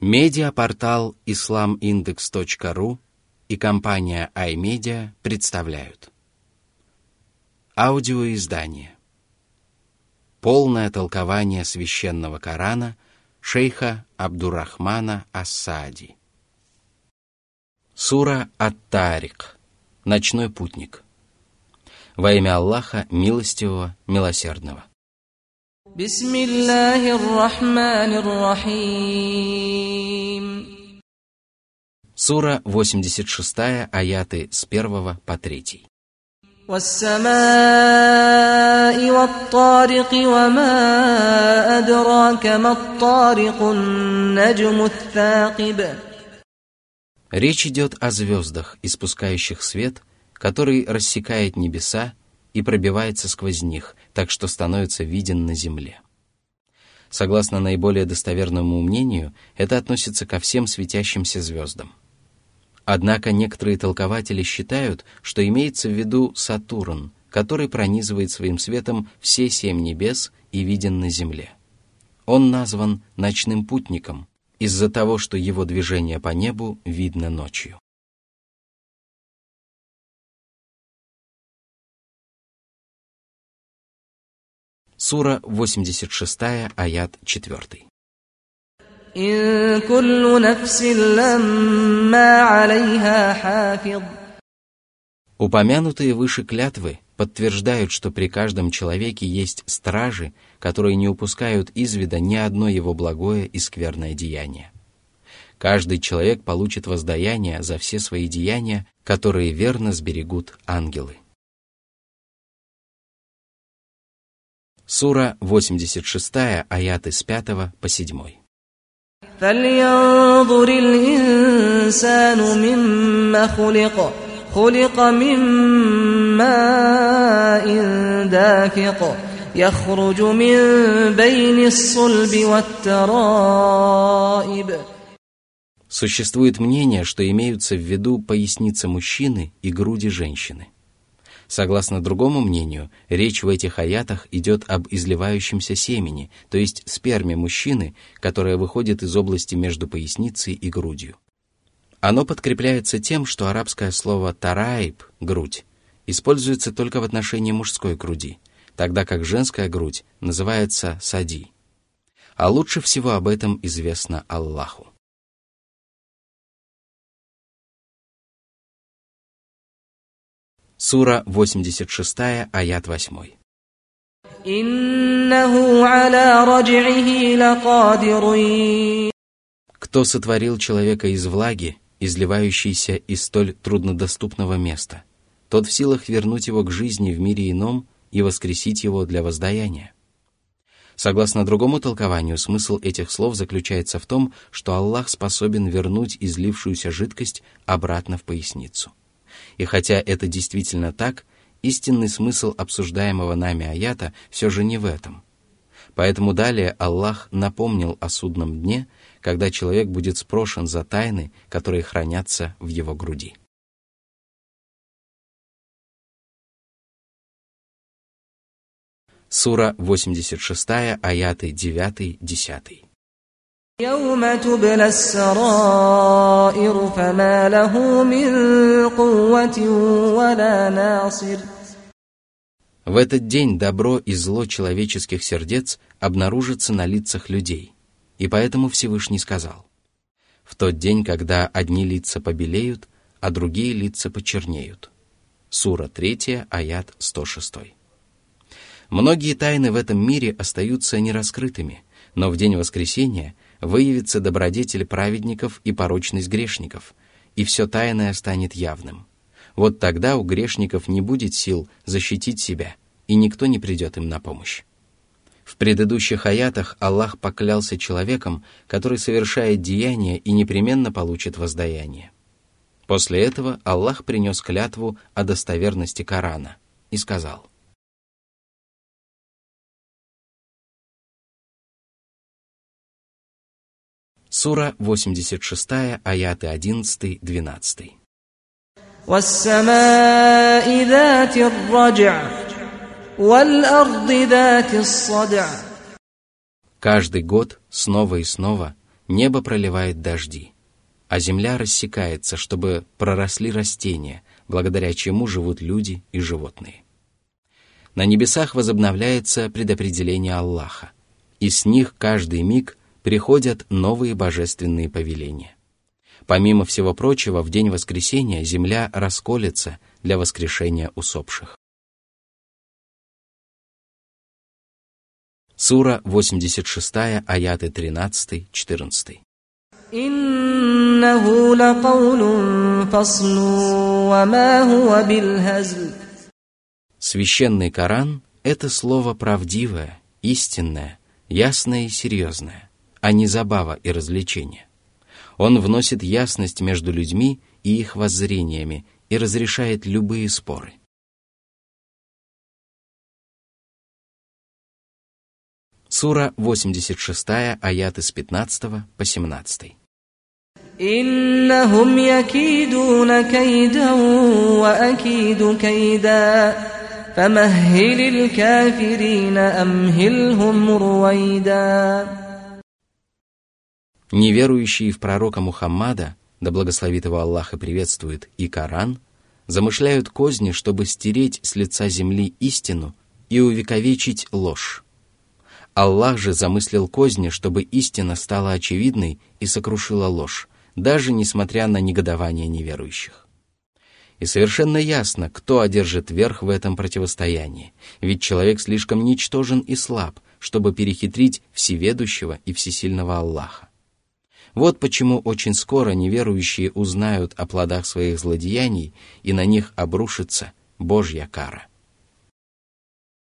Медиапортал islamindex.ru и компания iMedia представляют. Аудиоиздание. Полное толкование священного Корана шейха Абдурахмана Асади Сура Ат-Тарик. Ночной путник. Во имя Аллаха, милостивого, милосердного – بسم الله الرحمن الرحيم Сура 86, аяты с 1 по 3. والسماء والطارق وما أدراك ما الطارق النجم الثاقب Речь идет о звездах, испускающих свет, который рассекает небеса и пробивается сквозь них, так что становится виден на земле. Согласно наиболее достоверному мнению, это относится ко всем светящимся звездам. Однако некоторые толкователи считают, что имеется в виду Сатурн, который пронизывает своим светом все семь небес и виден на земле. Он назван ночным путником из-за того, что его движение по небу видно ночью. Сура 86, аят 4. Упомянутые выше клятвы подтверждают, что при каждом человеке есть стражи, которые не упускают из вида ни одно его благое и скверное деяние. Каждый человек получит воздаяние за все свои деяния, которые верно сберегут ангелы. Сура 86, аяты с 5 по 7. فلينظر الإنسان مما خلق خلق من ماء دافق يخرج من بين الصلب والترائب Существует мнение, что имеются в виду поясница мужчины и груди женщины. Согласно другому мнению, речь в этих аятах идет об изливающемся семени, то есть сперме мужчины, которая выходит из области между поясницей и грудью. Оно подкрепляется тем, что арабское слово «тараиб» — «грудь» используется только в отношении мужской груди, тогда как женская грудь называется «сади». А лучше всего об этом известно Аллаху. Сура 86, аят 8. Кто сотворил человека из влаги, изливающейся из столь труднодоступного места, тот в силах вернуть его к жизни в мире ином и воскресить его для воздаяния. Согласно другому толкованию, смысл этих слов заключается в том, что Аллах способен вернуть излившуюся жидкость обратно в поясницу. И хотя это действительно так, истинный смысл обсуждаемого нами аята все же не в этом. Поэтому далее Аллах напомнил о судном дне, когда человек будет спрошен за тайны, которые хранятся в его груди. Сура 86, аяты 9-10. يوم تبلى السرائر فما له من قوة ولا ناصر В этот день добро и зло человеческих сердец обнаружится на лицах людей. И поэтому Всевышний сказал, «В тот день, когда одни лица побелеют, а другие лица почернеют». Сура 3, аят 106. Многие тайны в этом мире остаются нераскрытыми, но в день воскресения – выявится добродетель праведников и порочность грешников, и все тайное станет явным. Вот тогда у грешников не будет сил защитить себя, и никто не придет им на помощь. В предыдущих аятах Аллах поклялся человеком, который совершает деяние и непременно получит воздаяние. После этого Аллах принес клятву о достоверности Корана и сказал – Сура 86, аяты 11-12. والسماء Каждый год, снова и снова, небо проливает дожди, а земля рассекается, чтобы проросли растения, благодаря чему живут люди и животные. На небесах возобновляется предопределение Аллаха, и с них каждый миг приходят новые божественные повеления. Помимо всего прочего, в день воскресения земля расколется для воскрешения усопших. Сура 86, аяты 13-14. Священный Коран – это слово правдивое, истинное, ясное и серьезное, а не забава и развлечение. Он вносит ясность между людьми и их воззрениями и разрешает любые споры. Сура 86, аяты с 15 по 17. إنهم يكيدون كيدا وأكيد كيدا فمهل الكافرين أمهلهم رويدا Неверующие в пророка Мухаммада, да благословит его Аллах и приветствует, и Коран, замышляют козни, чтобы стереть с лица земли истину и увековечить ложь. Аллах же замыслил козни, чтобы истина стала очевидной и сокрушила ложь, даже несмотря на негодование неверующих. И совершенно ясно, кто одержит верх в этом противостоянии, ведь человек слишком ничтожен и слаб, чтобы перехитрить всеведущего и всесильного Аллаха. Вот почему очень скоро неверующие узнают о плодах своих злодеяний, и на них обрушится Божья кара –